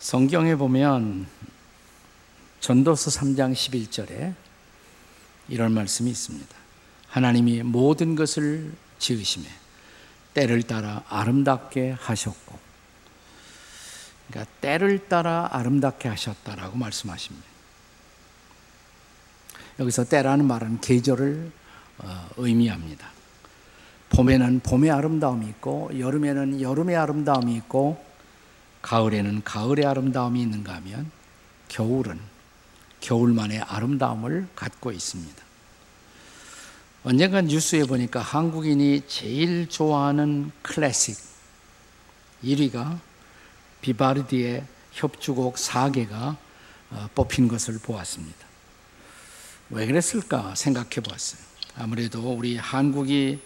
성경에 보면 전도서 3장 11절에 이런 말씀이 있습니다. 하나님이 모든 것을 지으심에 때를 따라 아름답게 하셨고 그러니까 때를 따라 아름답게 하셨다라고 말씀하십니다. 여기서 때라는 말은 계절을 어, 의미합니다. 봄에는 봄의 아름다움이 있고 여름에는 여름의 아름다움이 있고 가을에는 가을의 아름다움이 있는가 하면 겨울은 겨울만의 아름다움을 갖고 있습니다. 언젠가 뉴스에 보니까 한국인이 제일 좋아하는 클래식 1위가 비바르디의 협주곡 4개가 어, 뽑힌 것을 보았습니다. 왜 그랬을까 생각해 보았어요. 아무래도 우리 한국이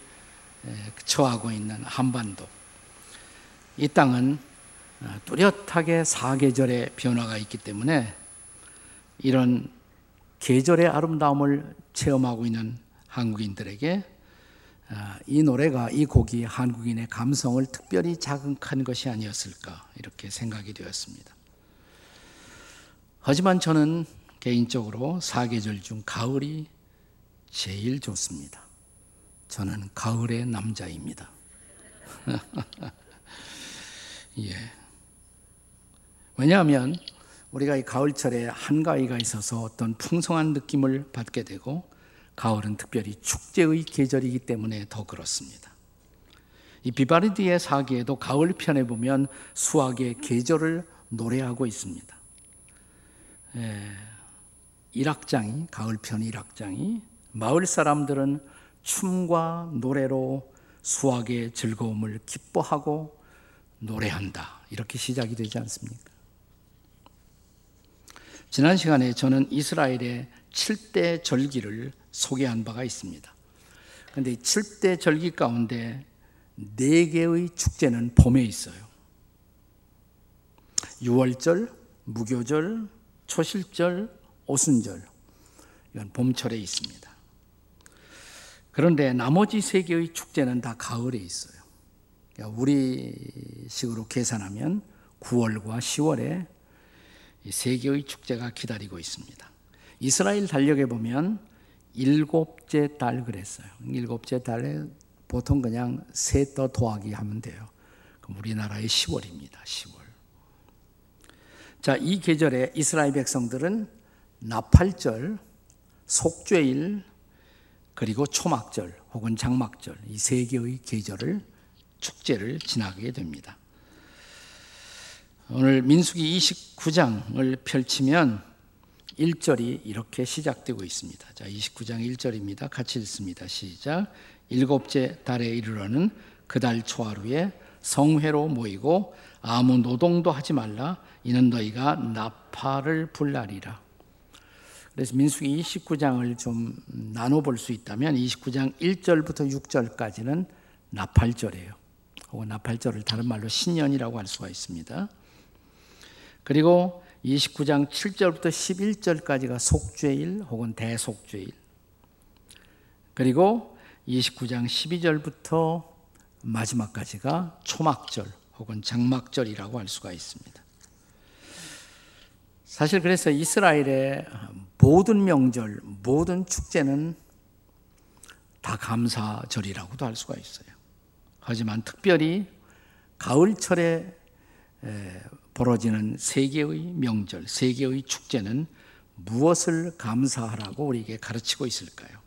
처하고 있는 한반도 이 땅은 어, 뚜렷하게 사계절의 변화가 있기 때문에 이런 계절의 아름다움을 체험하고 있는 한국인들에게 어, 이 노래가 이 곡이 한국인의 감성을 특별히 자극한 것이 아니었을까 이렇게 생각이 되었습니다. 하지만 저는 개인적으로 사계절 중 가을이 제일 좋습니다. 저는 가을의 남자입니다. 예. 왜냐하면 우리가 이 가을철에 한가위가 있어서 어떤 풍성한 느낌을 받게 되고 가을은 특별히 축제의 계절이기 때문에 더 그렇습니다. 이 비바르디의 사기에도 가을 편에 보면 수학의 계절을 노래하고 있습니다. 예, 일악장이 가을 편 일악장이 마을 사람들은 춤과 노래로 수학의 즐거움을 기뻐하고 노래한다. 이렇게 시작이 되지 않습니까? 지난 시간에 저는 이스라엘의 7대 절기를 소개한 바가 있습니다. 그런데 7대 절기 가운데 4개의 축제는 봄에 있어요. 6월절, 무교절, 초실절, 오순절. 이건 봄철에 있습니다. 그런데 나머지 세 개의 축제는 다 가을에 있어요. 그러니까 우리식으로 계산하면 9월과 10월에 세 개의 축제가 기다리고 있습니다. 이스라엘 달력에 보면 일곱째 달 그랬어요. 일곱째 달에 보통 그냥 셋더 더하기 하면 돼요. 그럼 우리나라의 10월입니다. 10월. 자, 이 계절에 이스라엘 백성들은 나팔절, 속죄일, 그리고 초막절 혹은 장막절 이 세 개의 계절을 축제를 지나게 됩니다. 오늘 민수기 29장을 펼치면 1절이 이렇게 시작되고 있습니다. 자, 29장 1절입니다. 같이 읽습니다. 시작. 일곱째 달에 이르러는 그달 초하루에 성회로 모이고 아무 노동도 하지 말라. 이는 너희가 나팔을 불라리라. 그래서 민수기 29장을 좀 나눠 볼 수 있다면 29장 1절부터 6절까지는 나팔절이에요. 혹은 나팔절을 다른 말로 신년이라고 할 수가 있습니다. 그리고 29장 7절부터 11절까지가 속죄일 혹은 대속죄일. 그리고 29장 12절부터 마지막까지가 초막절 혹은 장막절이라고 할 수가 있습니다. 사실 그래서 이스라엘의 모든 명절, 모든 축제는 다 감사절이라고도 할 수가 있어요. 하지만 특별히 가을철에 벌어지는 세계의 명절, 세계의 축제는 무엇을 감사하라고 우리에게 가르치고 있을까요?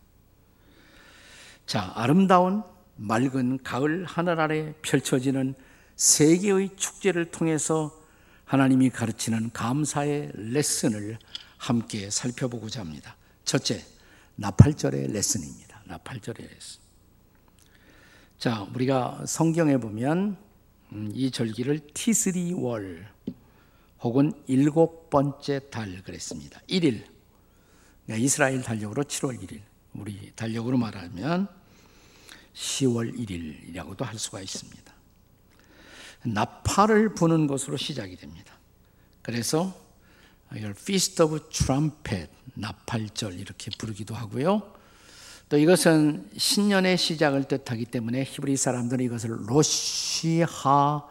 자, 아름다운 맑은 가을 하늘 아래 펼쳐지는 세계의 축제를 통해서 하나님이 가르치는 감사의 레슨을 함께 살펴보고자 합니다. 첫째, 나팔절의 레슨입니다. 나팔절의 레슨. 자, 우리가 성경에 보면 음, 이 절기를 티스리 월 혹은 일곱 번째 달 그랬습니다. 1일. 이스라엘 달력으로 7월 1일. 우리 달력으로 말하면 10월 1일이라고도 할 수가 있습니다. 나팔을 부는 것으로 시작이 됩니다. 그래서 Feast of Trumpet, 나팔절 이렇게 부르기도 하고요. 또 이것은 신년의 시작을 뜻하기 때문에 히브리 사람들은 이것을 로시하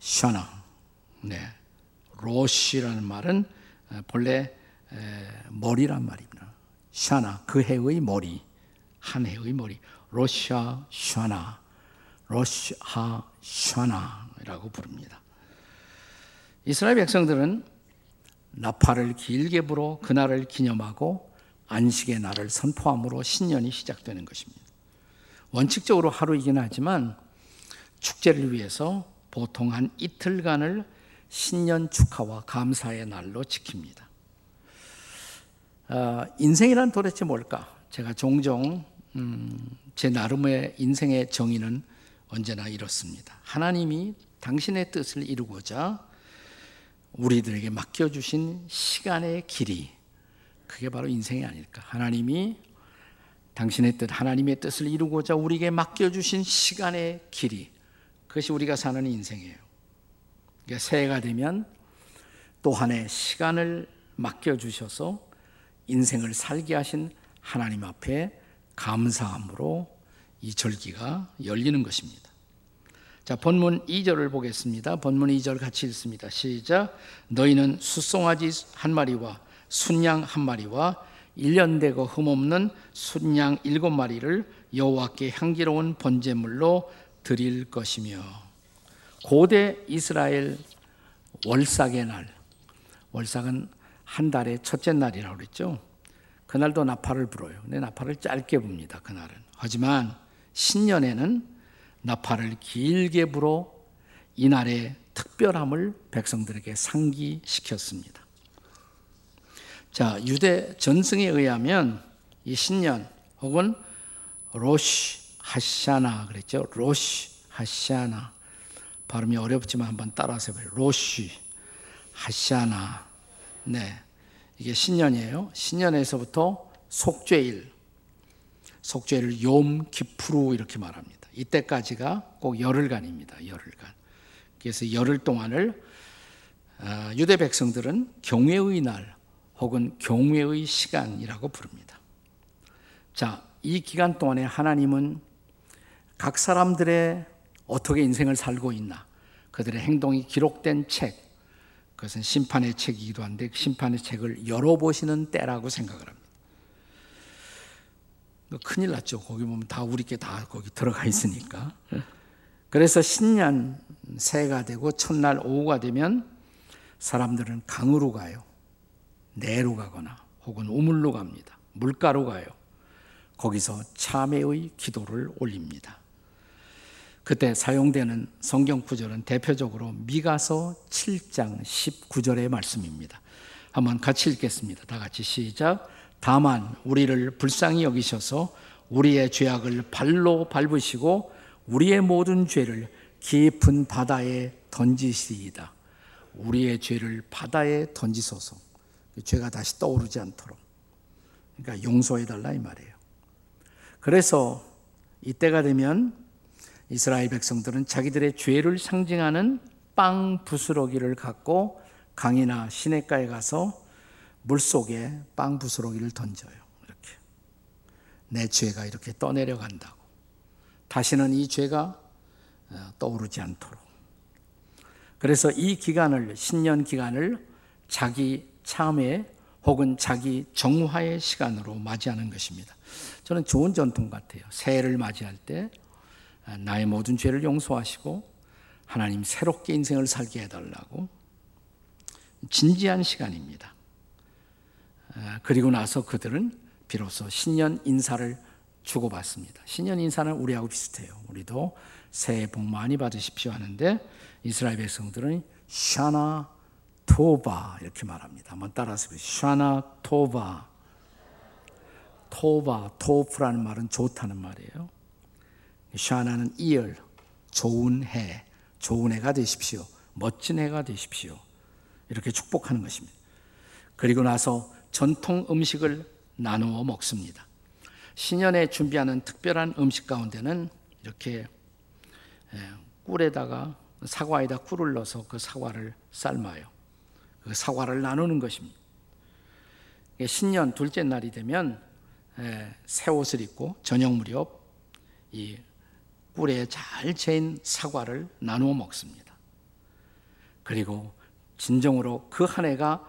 샤나, 네, 로시라는 말은 본래 머리란 말입니다. 샤나 그 해의 머리 한 해의 머리 로샤 샤나 로샤 샤나라고 부릅니다. 이스라엘 백성들은 나팔을 길게 불어 그날을 기념하고 안식의 날을 선포함으로 신년이 시작되는 것입니다. 원칙적으로 하루이긴 하지만 축제를 위해서 보통 한 이틀간을 신년 축하와 감사의 날로 지킵니다. 어, 인생이란 도대체 뭘까? 제가 종종 음, 제 나름의 인생의 정의는 언제나 이렇습니다. 하나님이 당신의 뜻을 이루고자 우리들에게 맡겨주신 시간의 길이 그게 바로 인생이 아닐까. 하나님이 당신의 뜻, 하나님의 뜻을 이루고자 우리에게 맡겨주신 시간의 길이 그것이 우리가 사는 인생이에요. 그러니까 새해가 되면 또 한 해 시간을 맡겨주셔서 인생을 살게 하신 하나님 앞에 감사함으로 이 절기가 열리는 것입니다. 자, 본문 2절을 보겠습니다. 본문 2절 같이 읽습니다. 시작. 너희는 숫송아지 한 마리와 순양 한 마리와 1년 되고 흠없는 순양 일곱 마리를 여호와께 향기로운 번제물로 드릴 것이며 고대 이스라엘 월삭의 날 월삭은 한 달의 첫째 날이라고 그랬죠. 그날도 나팔을 불어요. 근데 나팔을 짧게 붑니다. 그날은. 하지만 신년에는 나팔을 길게 불어 이날의 특별함을 백성들에게 상기시켰습니다. 자, 유대 전승에 의하면 이 신년 혹은 로시 하샤나 그랬죠. 로시 하샤나 발음이 어렵지만 한번 따라서 해봐요. 로시 하샤나 네 이게 신년이에요. 신년에서부터 속죄일 속죄를 욤 기프루 이렇게 말합니다. 이때까지가 꼭 열흘간입니다. 열흘간. 그래서 열흘 동안을 아, 유대 백성들은 경외의 날 혹은 경외의 시간이라고 부릅니다. 자, 이 기간 동안에 하나님은 각 사람들의 어떻게 인생을 살고 있나, 그들의 행동이 기록된 책, 그것은 심판의 책이기도 한데 심판의 책을 열어보시는 때라고 생각을 합니다. 큰일 났죠. 거기 보면 다 우리 께다 거기 들어가 있으니까. 그래서 신년 새가 되고 첫날 오후가 되면 사람들은 강으로 가요. 내로 가거나 혹은 우물로 갑니다. 물가로 가요. 거기서 참회의 기도를 올립니다. 그때 사용되는 성경 구절은 대표적으로 미가서 7장 19절의 말씀입니다. 한번 같이 읽겠습니다. 다 같이 시작. 다만 우리를 불쌍히 여기셔서 우리의 죄악을 발로 밟으시고 우리의 모든 죄를 깊은 바다에 던지시이다. 우리의 죄를 바다에 던지소서. 그 죄가 다시 떠오르지 않도록. 그러니까 용서해 달라 이 말이에요. 그래서 이때가 되면 이스라엘 백성들은 자기들의 죄를 상징하는 빵 부스러기를 갖고 강이나 시냇가에 가서 물 속에 빵 부스러기를 던져요. 이렇게. 내 죄가 이렇게 떠내려 간다고. 다시는 이 죄가 어, 떠오르지 않도록. 그래서 이 기간을, 신년 기간을 자기 참회 혹은 자기 정화의 시간으로 맞이하는 것입니다. 저는 좋은 전통 같아요. 새해를 맞이할 때 아, 나의 모든 죄를 용서하시고 하나님 새롭게 인생을 살게 해달라고 진지한 시간입니다. 아, 그리고 나서 그들은 비로소 신년 인사를 주고받습니다. 신년 인사는 우리하고 비슷해요. 우리도 새해 복 많이 받으십시오 하는데 이스라엘 백성들은 샤나 토바 이렇게 말합니다. 한번 따라서 샤나 토바 토바 토프라는 말은 좋다는 말이에요. 샤나는 이열 좋은 해 좋은 해가 되십시오. 멋진 해가 되십시오. 이렇게 축복하는 것입니다. 그리고 나서 전통 음식을 나누어 먹습니다. 신년에 준비하는 특별한 음식 가운데는 이렇게 꿀에다가 사과에다 꿀을 넣어서 그 사과를 삶아요. 그 사과를 나누는 것입니다. 신년 둘째 날이 되면 새 옷을 입고 저녁 무렵 이 꿀에 잘 채인 사과를 나누어 먹습니다. 그리고 진정으로 그 한 해가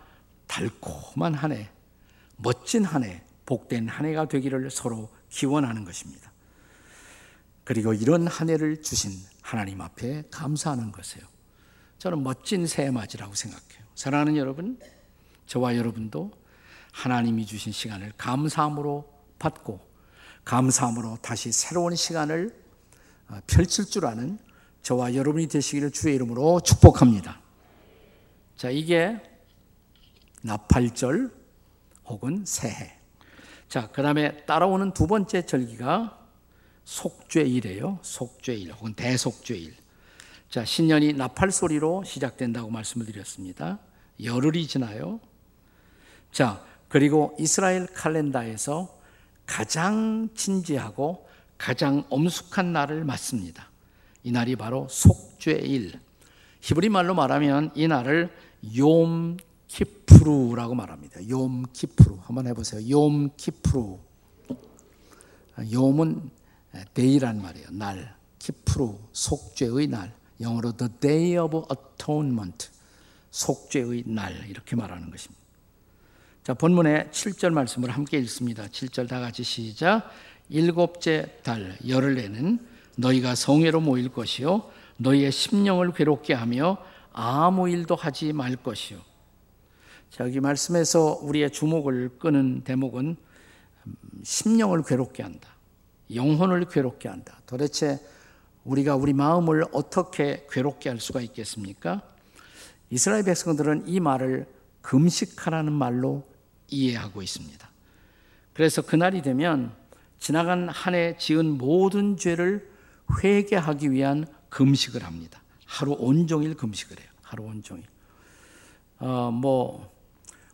달콤한 한 해, 멋진 한 해, 복된 한 해가 되기를 서로 기원하는 것입니다. 그리고 이런 한 해를 주신 하나님 앞에 감사하는 것이에요. 저는 멋진 새해 맞이라고 생각해요. 사랑하는 여러분, 저와 여러분도 하나님이 주신 시간을 감사함으로 받고 감사함으로 다시 새로운 시간을 어, 펼칠 줄 아는 저와 여러분이 되시기를 주의 이름으로 축복합니다. 자, 이게 나팔절 혹은 새해. 자, 그 다음에 따라오는 두 번째 절기가 속죄일이에요. 속죄일 혹은 대속죄일. 자, 신년이 나팔 소리로 시작된다고 말씀을 드렸습니다. 열흘이 지나요. 자, 그리고 이스라엘 칼렌다에서 가장 진지하고 가장 엄숙한 날을 맞습니다. 이 날이 바로 속죄일. 히브리 말로 말하면 이 날을 יום כיפור라고 말합니다. יום כיפור. 한번 해보세요. 욤 키프루. יום은 day란 말이에요. 날. כיפור. 속죄의 날. 영어로 the day of atonement. 속죄의 날. 이렇게 말하는 것입니다. 자, 본문의 7절 말씀을 함께 읽습니다. 7절 다 같이 시작. 일곱째 달 열흘에는 너희가 성회로 모일 것이요 너희의 심령을 괴롭게 하며 아무 일도 하지 말 것이요. 자, 여기 말씀에서 우리의 주목을 끄는 대목은 심령을 괴롭게 한다. 영혼을 괴롭게 한다. 도대체 우리가 우리 마음을 어떻게 괴롭게 할 수가 있겠습니까? 이스라엘 백성들은 이 말을 금식하라는 말로 이해하고 있습니다. 그래서 그날이 되면 지나간 한 해 지은 모든 죄를 회개하기 위한 금식을 합니다. 하루 온종일 금식을 해요. 하루 온종일. 어, 뭐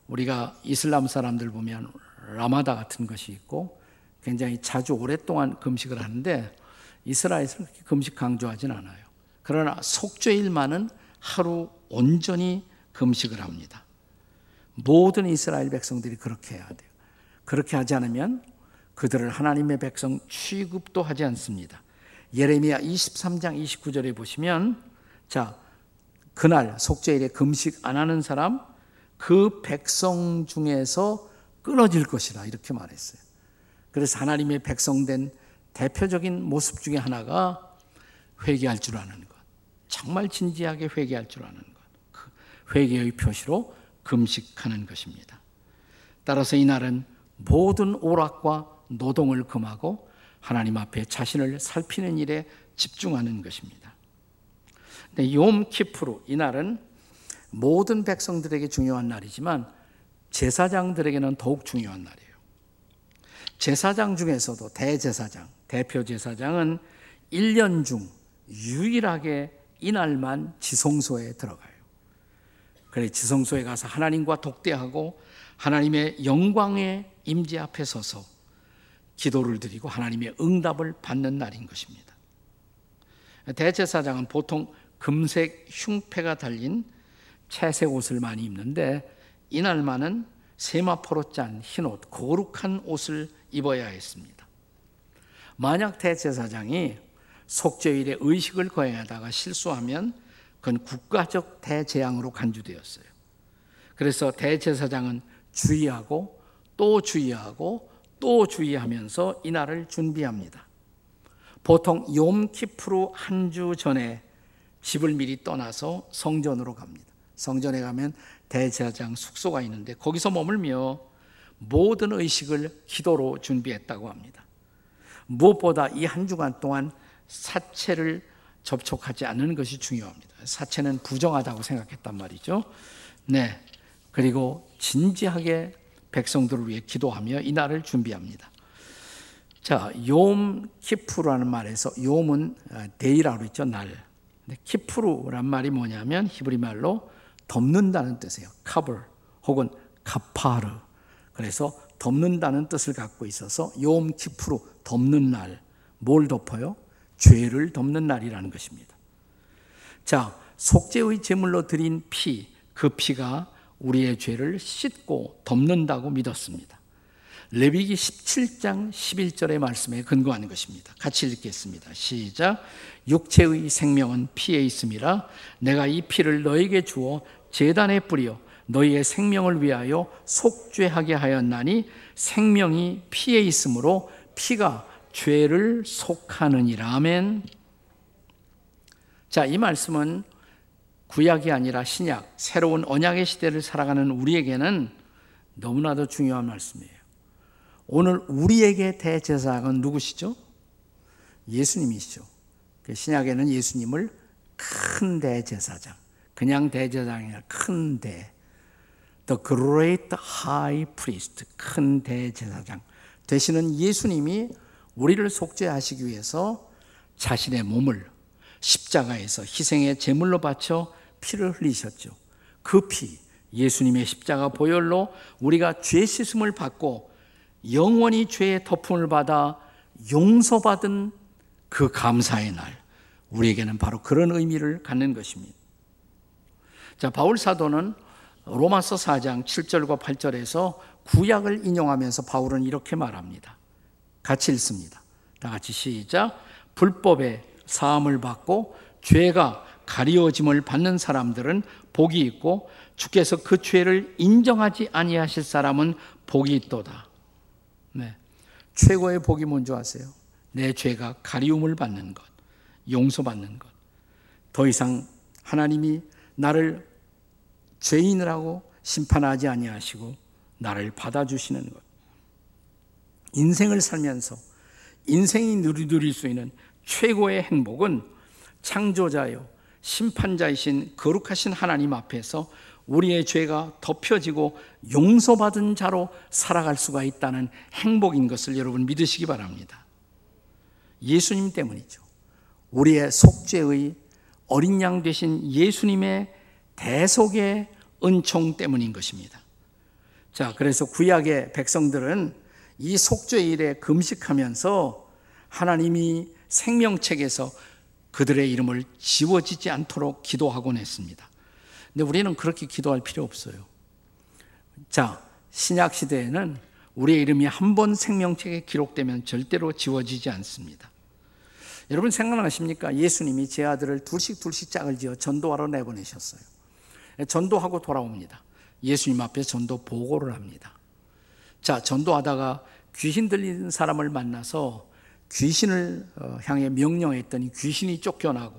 우리가 이슬람 사람들 보면 라마다 같은 것이 있고 굉장히 자주 오랫동안 금식을 하는데 그렇게 금식 강조하진 않아요. 그러나 속죄일만은 하루 온전히 금식을 합니다. 모든 이스라엘 백성들이 그렇게 해야 돼요. 그렇게 하지 않으면 그들을 하나님의 백성 취급도 하지 않습니다. 예레미야 23장 29절에 보시면 자 그날 속죄일에 금식 안 하는 사람 그 백성 중에서 끊어질 것이라 이렇게 말했어요. 그래서 하나님의 백성된 대표적인 모습 중에 하나가 회개할 줄 아는 것. 정말 진지하게 회개할 줄 아는 것. 그 회개의 표시로 금식하는 것입니다. 따라서 이날은 모든 오락과 노동을 금하고 하나님 앞에 자신을 살피는 일에 집중하는 것입니다. 근데 욤 키프루 이 날은 모든 백성들에게 중요한 날이지만 제사장들에게는 더욱 중요한 날이에요. 제사장 중에서도 대제사장, 대표 제사장은 1년 중 유일하게 이날만 지성소에 들어가요. 그래 지성소에 가서 하나님과 독대하고 하나님의 영광의 임재 앞에 서서 기도를 드리고 하나님의 응답을 받는 날인 것입니다. 대제사장은 보통 금색 흉패가 달린 채색 옷을 많이 입는데 이날만은 세마포로 짠 흰옷, 거룩한 옷을 입어야 했습니다. 만약 대제사장이 속죄일에 의식을 거행하다가 실수하면 그건 국가적 대재앙으로 간주되었어요. 그래서 대제사장은 주의하고 또 주의하고 또 주의하면서 이날을 준비합니다. 보통 욤키프루 한 주 전에 집을 미리 떠나서 성전으로 갑니다. 성전에 가면 대제사장 숙소가 있는데 거기서 머물며 모든 의식을 기도로 준비했다고 합니다. 무엇보다 이 한 주간 동안 사체를 접촉하지 않는 것이 중요합니다. 사체는 부정하다고 생각했단 말이죠. 네. 그리고 진지하게 백성들을 위해 기도하며 이 날을 준비합니다. 자, יום כיפור라는 말에서 יום은 day라고 했죠, 날. כיפור란 말이 뭐냐면 히브리 말로 덮는다는 뜻이에요. cover 혹은 כפר. 그래서 덮는다는 뜻을 갖고 있어서 יום כיפור 덮는 날. 뭘 덮어요? 죄를 덮는 날이라는 것입니다. 자, 속죄의 제물로 드린 피, 그 피가 우리의 죄를 씻고 덮는다고 믿었습니다. 레위기 17장 11절의 말씀에 근거하는 것입니다. 같이 읽겠습니다. 시작. 육체의 생명은 피에 있음이라 내가 이 피를 너에게 주어 제단에 뿌려 너희의 생명을 위하여 속죄하게 하였나니 생명이 피에 있으므로 피가 죄를 속하느니라. 아멘. 자, 이 말씀은 구약이 아니라 신약, 새로운 언약의 시대를 살아가는 우리에게는 너무나도 중요한 말씀이에요. 오늘 우리에게 대제사장은 누구시죠? 예수님이시죠. 그 신약에는 예수님을 큰 대제사장, 그냥 대제사장이 아니라 큰 대, The Great High Priest, 큰 대제사장 되시는 예수님이 우리를 속죄하시기 위해서 자신의 몸을 십자가에서 희생의 제물로 바쳐 피를 흘리셨죠. 그 피, 예수님의 십자가 보혈로 우리가 죄 씻음을 받고 영원히 죄의 덮음을 받아 용서받은 그 감사의 날, 우리에게는 바로 그런 의미를 갖는 것입니다. 자, 바울 사도는 로마서 4장 7절과 8절에서 구약을 인용하면서 바울은 이렇게 말합니다. 같이 읽습니다. 다 같이 시작. 불법의 사함을 받고 죄가 가리워짐을 받는 사람들은 복이 있고 주께서 그 죄를 인정하지 아니하실 사람은 복이 있도다. 네. 최고의 복이 뭔지 아세요? 내 죄가 가리움을 받는 것, 용서받는 것. 더 이상 하나님이 나를 죄인이라고 심판하지 아니하시고 나를 받아주시는 것. 인생을 살면서 인생이 누리누릴 수 있는 최고의 행복은 창조자요, 심판자이신 거룩하신 하나님 앞에서 우리의 죄가 덮여지고 용서받은 자로 살아갈 수가 있다는 행복인 것을 여러분 믿으시기 바랍니다. 예수님 때문이죠. 우리의 속죄의 어린 양 되신 예수님의 대속의 은총 때문인 것입니다. 자, 그래서 구약의 백성들은 이 속죄일에 금식하면서 하나님이 생명책에서 그들의 이름을 지워지지 않도록 기도하곤 했습니다. 근데 우리는 그렇게 기도할 필요 없어요. 자, 신약 시대에는 우리의 이름이 한 번 생명책에 기록되면 절대로 지워지지 않습니다. 여러분 생각나십니까? 예수님이 제 아들을 둘씩 둘씩 짝을 지어 전도하러 내보내셨어요. 전도하고 돌아옵니다. 예수님 앞에 전도 보고를 합니다. 자, 전도하다가 귀신 들리는 사람을 만나서 귀신을 어, 향해 명령했더니 귀신이 쫓겨나고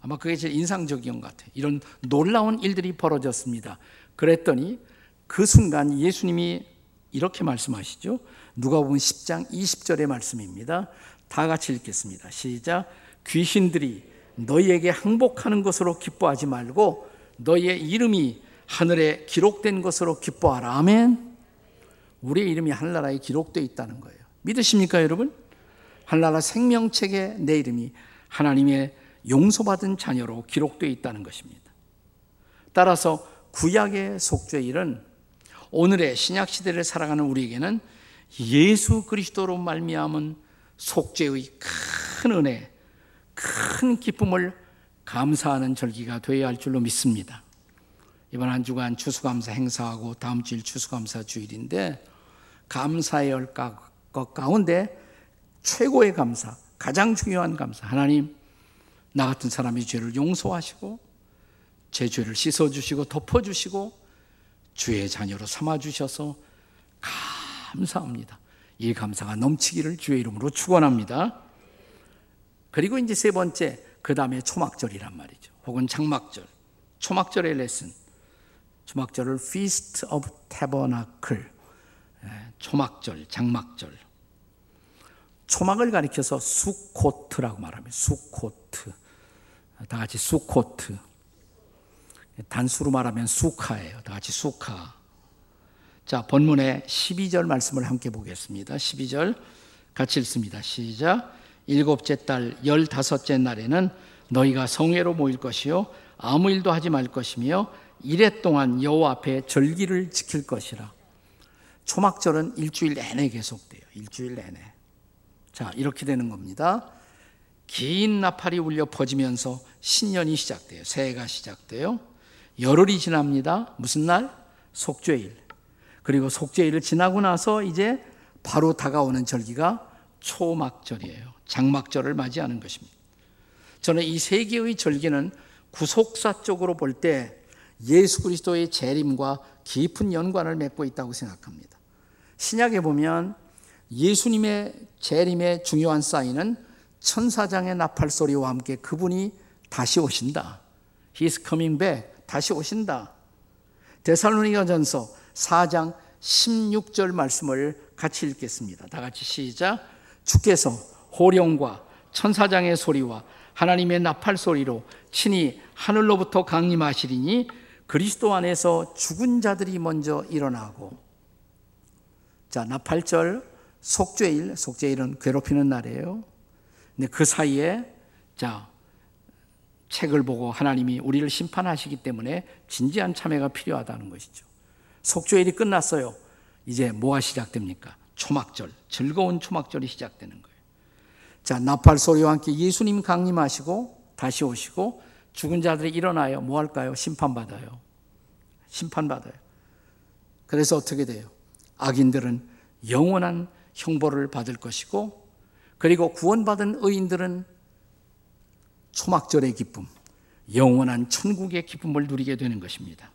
아마 그게 제일 인상적인 것 같아요. 이런 놀라운 일들이 벌어졌습니다. 그랬더니 그 순간 예수님이 이렇게 말씀하시죠. 누가 보면 10장 20절의 말씀입니다. 다 같이 읽겠습니다. 시작. 귀신들이 너희에게 항복하는 것으로 기뻐하지 말고 너희의 이름이 하늘에 기록된 것으로 기뻐하라. 아멘. 우리의 이름이 하늘나라에 기록되어 있다는 거예요. 믿으십니까, 여러분? 하늘나라 생명책에 내 이름이 하나님의 용서받은 자녀로 기록되어 있다는 것입니다. 따라서 구약의 속죄 일은 오늘의 신약 시대를 살아가는 우리에게는 예수 그리스도로 말미암은 속죄의 큰 은혜, 큰 기쁨을 감사하는 절기가 되어야 할 줄로 믿습니다. 이번 한 주간 추수감사 행사하고 다음 주일 추수감사 주일인데 감사의 것 가운데 최고의 감사, 가장 중요한 감사. 하나님, 나 같은 사람의 죄를 용서하시고 제 죄를 씻어주시고 덮어주시고 주의 자녀로 삼아주셔서 감사합니다. 이 감사가 넘치기를 주의 이름으로 축원합니다. 그리고 이제 세 번째, 그 다음에 초막절이란 말이죠. 혹은 장막절. 초막절의 레슨. 초막절을 Feast of Tabernacle. 예, 초막절, 장막절. 초막을 가리켜서 수코트라고 말합니다. 수코트. 다 같이 수코트. 단수로 말하면 수카예요. 다 같이 수카. 자, 본문의 12절 말씀을 함께 보겠습니다. 12절 같이 읽습니다. 시작. 일곱째 달 열다섯째 날에는 너희가 성회로 모일 것이요 아무 일도 하지 말 것이며 이래 동안 여호와 앞에 절기를 지킬 것이라. 초막절은 일주일 내내 계속돼요. 일주일 내내. 자, 이렇게 되는 겁니다. 긴 나팔이 울려 퍼지면서 신년이 시작돼요. 새해가 시작돼요. 열흘이 지납니다. 무슨 날? 속죄일. 그리고 속죄일을 지나고 나서 이제 바로 다가오는 절기가 초막절이에요. 장막절을 맞이하는 것입니다. 저는 이 세 개의 절기는 구속사 쪽으로 볼 때 예수 그리스도의 재림과 깊은 연관을 맺고 있다고 생각합니다. 신약에 보면 예수님의 재림의 중요한 사인은 천사장의 나팔 소리와 함께 그분이 다시 오신다. He's coming back. 다시 오신다. 데살로니가전서 4장 16절 말씀을 같이 읽겠습니다. 다 같이 시작. 주께서 호령과 천사장의 소리와 하나님의 나팔 소리로 친히 하늘로부터 강림하시리니 그리스도 안에서 죽은 자들이 먼저 일어나고 자 나팔절 속죄일 속죄일은 괴롭히는 날이에요. 근데 그 사이에 자 책을 보고 하나님이 우리를 심판하시기 때문에 진지한 참회가 필요하다는 것이죠. 속죄일이 끝났어요. 이제 뭐가 시작됩니까? 초막절, 즐거운 초막절이 시작되는 거예요. 자, 나팔 소리와 함께 예수님 강림하시고 다시 오시고 죽은 자들이 일어나요. 뭐 할까요? 심판받아요. 심판받아요. 그래서 어떻게 돼요? 악인들은 영원한 형벌을 받을 것이고 그리고 구원받은 의인들은 초막절의 기쁨, 영원한 천국의 기쁨을 누리게 되는 것입니다.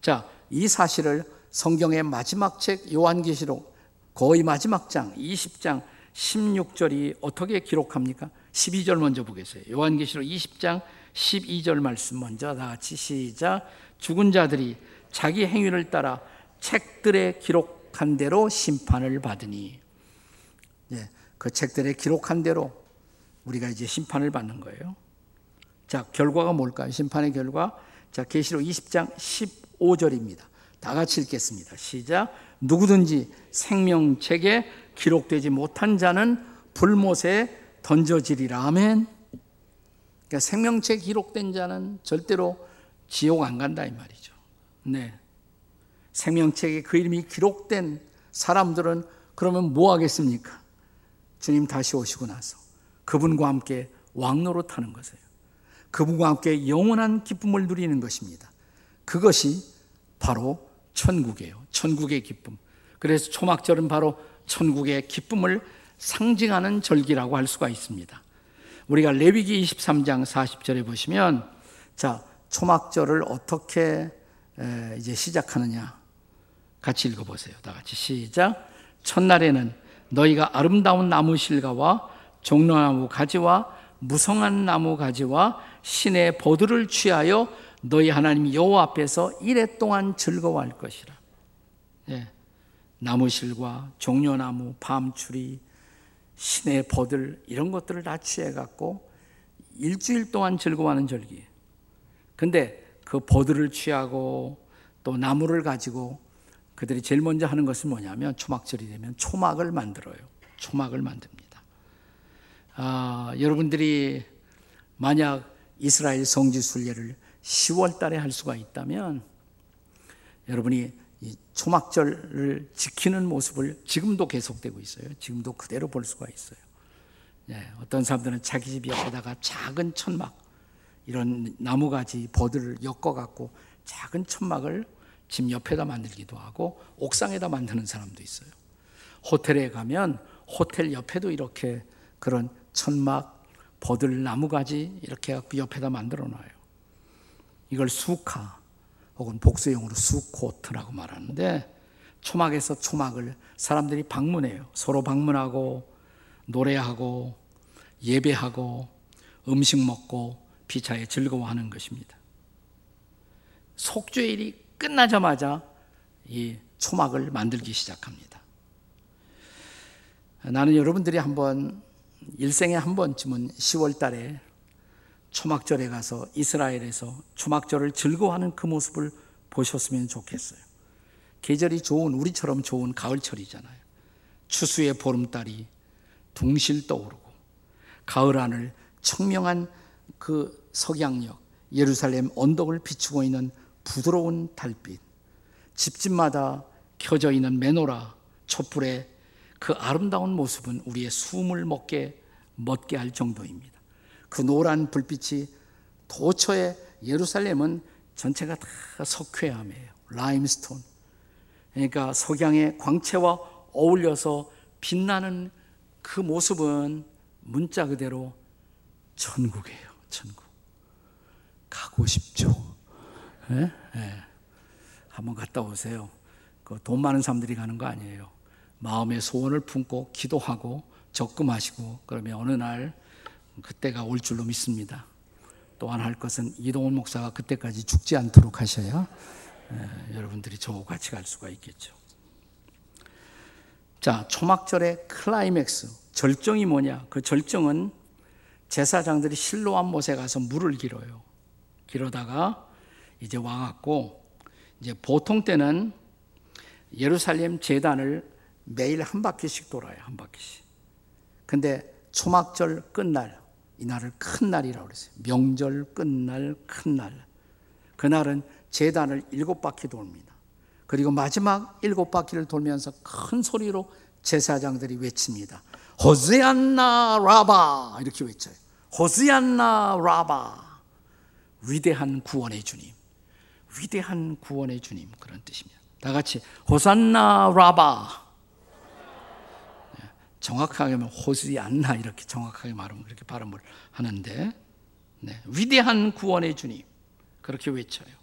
자, 이 사실을 성경의 마지막 책 요한계시록 거의 마지막 장 20장 16절이 어떻게 기록합니까? 12절 먼저 보겠어요. 요한계시록 20장 12절 말씀 먼저 다 같이 시작. 죽은 자들이 자기 행위를 따라 책들에 기록 한 대로 심판을 받으니 예, 그 책들에 기록한 대로 우리가 이제 심판을 받는 거예요. 자, 결과가 뭘까요? 심판의 결과. 자, 계시록 20장 15절입니다. 다 같이 읽겠습니다. 시작. 누구든지 생명책에 기록되지 못한 자는 불못에 던져지리라. 아멘. 그러니까 생명책 기록된 자는 절대로 지옥 안 간다 이 말이죠. 네. 생명책에 그 이름이 기록된 사람들은 그러면 뭐 하겠습니까? 주님 다시 오시고 나서 그분과 함께 왕노로 타는 것이에요. 그분과 함께 영원한 기쁨을 누리는 것입니다. 그것이 바로 천국이에요. 천국의 기쁨. 그래서 초막절은 바로 천국의 기쁨을 상징하는 절기라고 할 수가 있습니다. 우리가 레위기 23장 40절에 보시면 자, 초막절을 어떻게 이제 시작하느냐 같이 읽어 보세요. 다 같이 시작. 첫날에는 너희가 아름다운 나무 실과와 종려나무 가지와 무성한 나무 가지와 신의 보드를 취하여 너희 하나님 여호와 앞에서 이래 동안 즐거워할 것이라. 예. 나무실과 종려나무, 밤추리, 신의 버들 이런 것들을 다 취해 갖고 일주일 동안 즐거워하는 절기예요. 근데 그 버들을 취하고 또 나무를 가지고 그들이 제일 먼저 하는 것은 뭐냐면 초막절이 되면 초막을 만들어요. 초막을 만듭니다. 아, 여러분들이 만약 이스라엘 성지 순례를 10월 달에 할 수가 있다면 여러분이 이 초막절을 지키는 모습을 지금도 계속되고 있어요. 지금도 그대로 볼 수가 있어요. 네, 어떤 사람들은 자기 집 옆에다가 작은 천막 이런 나무가지 버들을 엮어 갖고 작은 천막을 집 옆에다 만들기도 하고 옥상에다 만드는 사람도 있어요. 호텔에 가면 호텔 옆에도 이렇게 그런 천막 버들 나무가지 이렇게 갖고 옆에다 만들어 놔요. 이걸 수카 혹은 복수용으로 수코트라고 말하는데 초막에서 초막을 사람들이 방문해요. 서로 방문하고 노래하고 예배하고 음식 먹고 피차에 즐거워하는 것입니다. 속죄일이 끝나자마자 이 초막을 만들기 시작합니다. 나는 여러분들이 한번 일생에 한 번쯤은 10월 달에 초막절에 가서 이스라엘에서 초막절을 즐거워하는 그 모습을 보셨으면 좋겠어요. 계절이 좋은 우리처럼 좋은 가을철이잖아요. 추수의 보름달이 둥실 떠오르고 가을 하늘 청명한 그 석양역 예루살렘 언덕을 비추고 있는 부드러운 달빛 집집마다 켜져 있는 메노라 촛불의 그 아름다운 모습은 우리의 숨을 먹게 멋게 할 정도입니다. 그 노란 불빛이 도처에 예루살렘은 전체가 다 석회암이에요. 라임스톤. 그러니까 석양의 광채와 어울려서 빛나는 그 모습은 문자 그대로 천국이에요. 천국. 가고 싶죠. 예? 예. 한번 갔다 오세요. 그 돈 많은 사람들이 가는 거 아니에요. 마음의 소원을 품고 기도하고 적금하시고 그러면 어느 날 그때가 올 줄로 믿습니다. 또한 할 것은 이동원 목사가 그때까지 죽지 않도록 하셔야 예, 여러분들이 저와 같이 갈 수가 있겠죠. 자, 초막절의 클라이맥스, 절정이 뭐냐? 그 절정은 제사장들이 실로암 못에 가서 물을 길어요. 길어다가 이제 와갖고 이제 보통 때는 예루살렘 재단을 매일 한 바퀴씩 돌아요. 한 바퀴씩. 근데 초막절 끝날 이날을 큰 날이라고 그랬어요. 명절 끝날 큰 날. 그날은 재단을 일곱 바퀴 돌립니다. 그리고 마지막 일곱 바퀴를 돌면서 큰 소리로 제사장들이 외칩니다. 호세안나 라바 이렇게 외쳐요. 호세안나 라바 위대한 구원의 주님. 위대한 구원의 주님 그런 뜻입니다. 다 같이 호산나 라바 정확하게 하면 호시안나 이렇게 정확하게 말하면 그렇게 발음을 하는데 네, 위대한 구원의 주님 그렇게 외쳐요.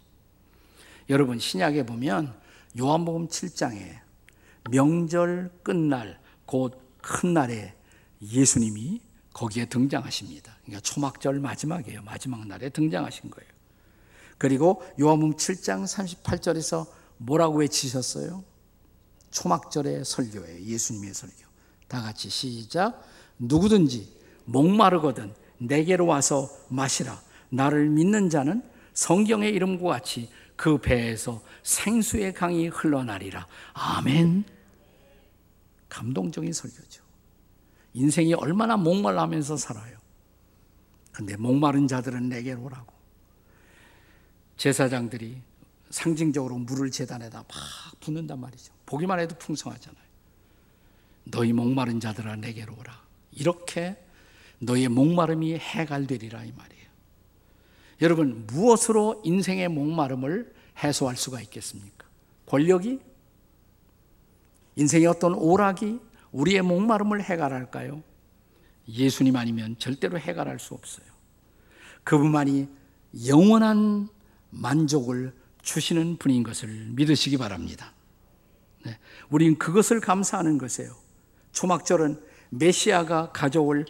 여러분 신약에 보면 요한복음 7장에 명절 끝날 곧 큰 날에 예수님이 거기에 등장하십니다. 그러니까 초막절 마지막이에요. 마지막 날에 등장하신 거예요. 그리고 요한복음 7장 38절에서 뭐라고 외치셨어요? 초막절의 설교예요. 예수님의 설교. 다 같이 시작. 누구든지 목마르거든 내게로 와서 마시라. 나를 믿는 자는 성경의 이름과 같이 그 배에서 생수의 강이 흘러나리라. 아멘. 감동적인 설교죠. 인생이 얼마나 목말라면서 살아요. 근데 목마른 자들은 내게로 오라고. 제사장들이 상징적으로 물을 재단에다 막 붓는단 말이죠. 보기만 해도 풍성하잖아요. 너희 목마른 자들아 내게로 오라. 이렇게 너희의 목마름이 해갈되리라 이 말이에요. 여러분 무엇으로 인생의 목마름을 해소할 수가 있겠습니까? 권력이 인생의 어떤 오락이 우리의 목마름을 해갈할까요? 예수님 아니면 절대로 해갈할 수 없어요. 그분만이 영원한 만족을 주시는 분인 것을 믿으시기 바랍니다. 네, 우리는 그것을 감사하는 것이에요. 초막절은 메시아가 가져올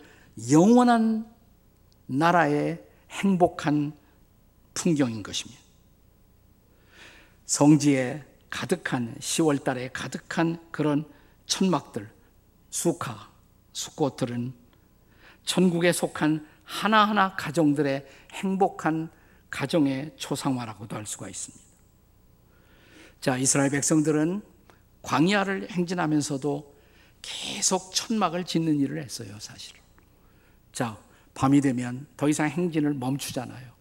영원한 나라의 행복한 풍경인 것입니다. 성지에 가득한 10월 달에 가득한 그런 천막들, 수카, 수꽃들은 천국에 속한 하나하나 가정들의 행복한 가정의 초상화라고도 할 수가 있습니다. 자, 이스라엘 백성들은 광야를 행진하면서도 계속 천막을 짓는 일을 했어요, 사실. 자, 밤이 되면 더 이상 행진을 멈추잖아요.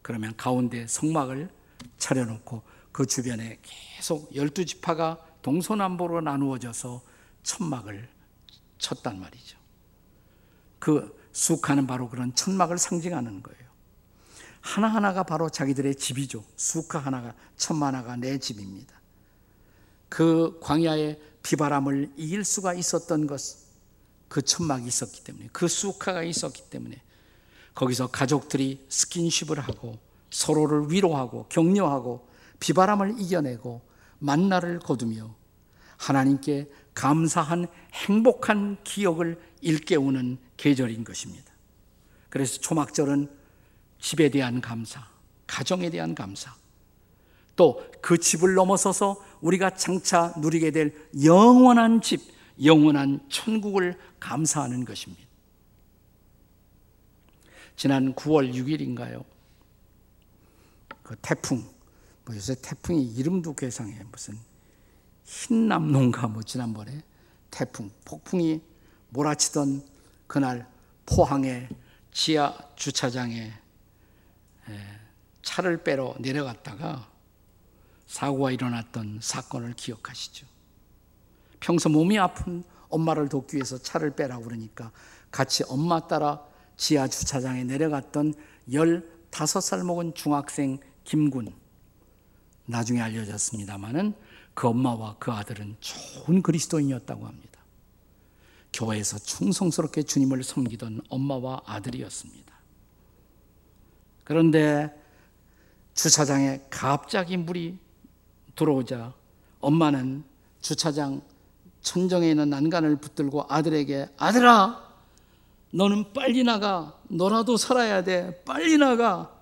그러면 가운데 성막을 차려놓고 그 주변에 계속 열두 지파가 동서남북으로 나누어져서 천막을 쳤단 말이죠. 그 쑥하는 바로 그런 천막을 상징하는 거예요. 하나하나가 바로 자기들의 집이죠. 쑥하 하나가, 하나가 내 집입니다. 그 광야의 비바람을 이길 수가 있었던 것, 그 천막이 있었기 때문에, 그 쑥하가 있었기 때문에, 거기서 가족들이 스킨십을 하고, 서로를 위로하고, 격려하고, 비바람을 이겨내고, 만나를 거두며, 하나님께 감사한 행복한 기억을 일깨우는 계절인 것입니다. 그래서 초막절은 집에 대한 감사, 가정에 대한 감사, 또 그 집을 넘어서서 우리가 장차 누리게 될 영원한 집, 영원한 천국을 감사하는 것입니다. 지난 9월 6일인가요? 그 태풍, 뭐 요새 태풍이 이름도 괴상해. 무슨 흰남농가 뭐 지난번에 태풍, 폭풍이 몰아치던 그날 포항의 지하 주차장에 차를 빼러 내려갔다가 사고가 일어났던 사건을 기억하시죠. 평소 몸이 아픈 엄마를 돕기 위해서 차를 빼라고 그러니까 같이 엄마 따라 지하 주차장에 내려갔던 15살 먹은 중학생 김군. 나중에 알려졌습니다마는 그 엄마와 그 아들은 좋은 그리스도인이었다고 합니다. 교회에서 충성스럽게 주님을 섬기던 엄마와 아들이었습니다. 그런데 주차장에 갑자기 물이 들어오자 엄마는 주차장 천정에 있는 난간을 붙들고 아들에게 아들아 너는 빨리 나가 너라도 살아야 돼 빨리 나가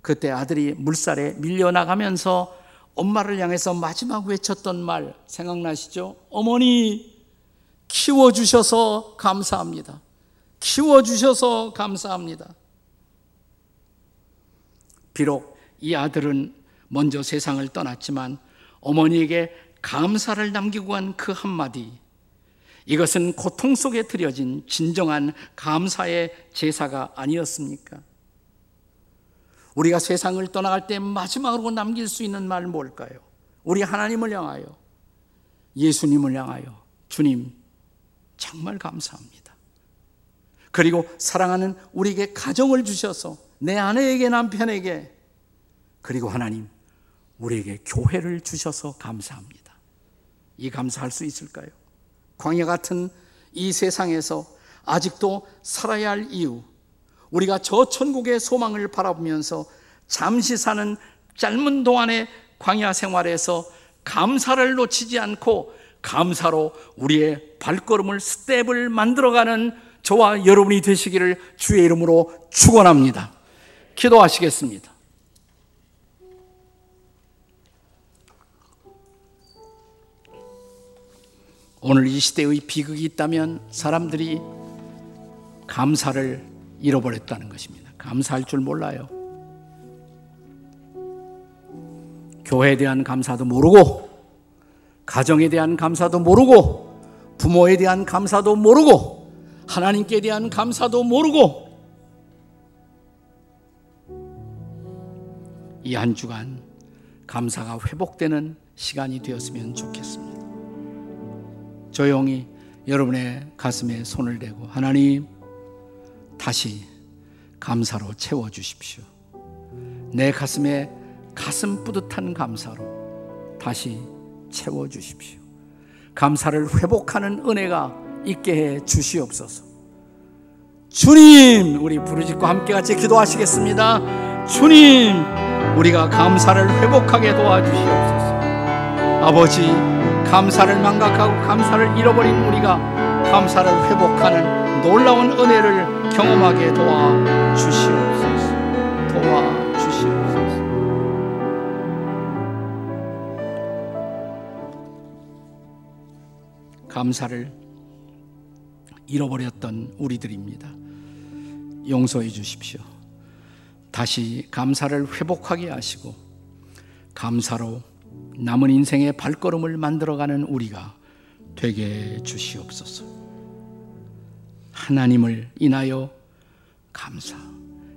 그때 아들이 물살에 밀려 나가면서 엄마를 향해서 마지막 외쳤던 말 생각나시죠? 어머니 키워주셔서 감사합니다. 키워주셔서 감사합니다. 비록 이 아들은 먼저 세상을 떠났지만 어머니에게 감사를 남기고 간그 한마디. 이것은 고통 속에 들여진 진정한 감사의 제사가 아니었습니까? 우리가 세상을 떠나갈 때 마지막으로 남길 수 있는 말 뭘까요? 우리 하나님을 향하여, 예수님을 향하여, 주님, 정말 감사합니다. 그리고 사랑하는 우리에게 가정을 주셔서 내 아내에게 남편에게 그리고 하나님 우리에게 교회를 주셔서 감사합니다. 이 감사할 수 있을까요? 광야 같은 이 세상에서 아직도 살아야 할 이유 우리가 저 천국의 소망을 바라보면서 잠시 사는 짧은 동안의 광야 생활에서 감사를 놓치지 않고 감사로 우리의 발걸음을 스텝을 만들어가는 저와 여러분이 되시기를 주의 이름으로 축원합니다. 기도하시겠습니다. 오늘 이 시대의 비극이 있다면 사람들이 감사를 잃어버렸다는 것입니다. 감사할 줄 몰라요. 교회에 대한 감사도 모르고, 가정에 대한 감사도 모르고, 부모에 대한 감사도 모르고, 하나님께 대한 감사도 모르고, 이 한 주간 감사가 회복되는 시간이 되었으면 좋겠습니다. 조용히 여러분의 가슴에 손을 대고 하나님 다시 감사로 채워 주십시오. 내 가슴에 가슴 뿌듯한 감사로 다시 채워 주십시오. 감사를 회복하는 은혜가 있게 해 주시옵소서. 주님, 우리 부르짖고 함께 같이 기도하시겠습니다. 주님, 우리가 감사를 회복하게 도와주시옵소서. 아버지, 감사를 망각하고 감사를 잃어버린 우리가 감사를 회복하는 놀라운 은혜를 경험하게 도와 주시옵소서. 도와 주시옵소서. 감사를 잃어버렸던 우리들입니다. 용서해 주십시오. 다시 감사를 회복하게 하시고 감사로 남은 인생의 발걸음을 만들어가는 우리가 되게 주시옵소서. 하나님을 인하여 감사,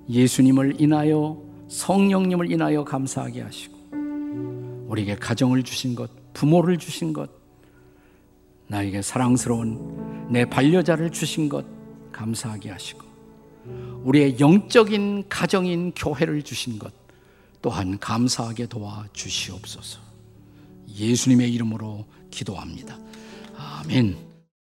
예수님을 인하여 성령님을 인하여 감사하게 하시고, 우리에게 가정을 주신 것, 부모를 주신 것, 나에게 사랑스러운 내 반려자를 주신 것 감사하게 하시고, 우리의 영적인 가정인 교회를 주신 것 또한 감사하게 도와 주시옵소서. 예수님의 이름으로 기도합니다. 아멘.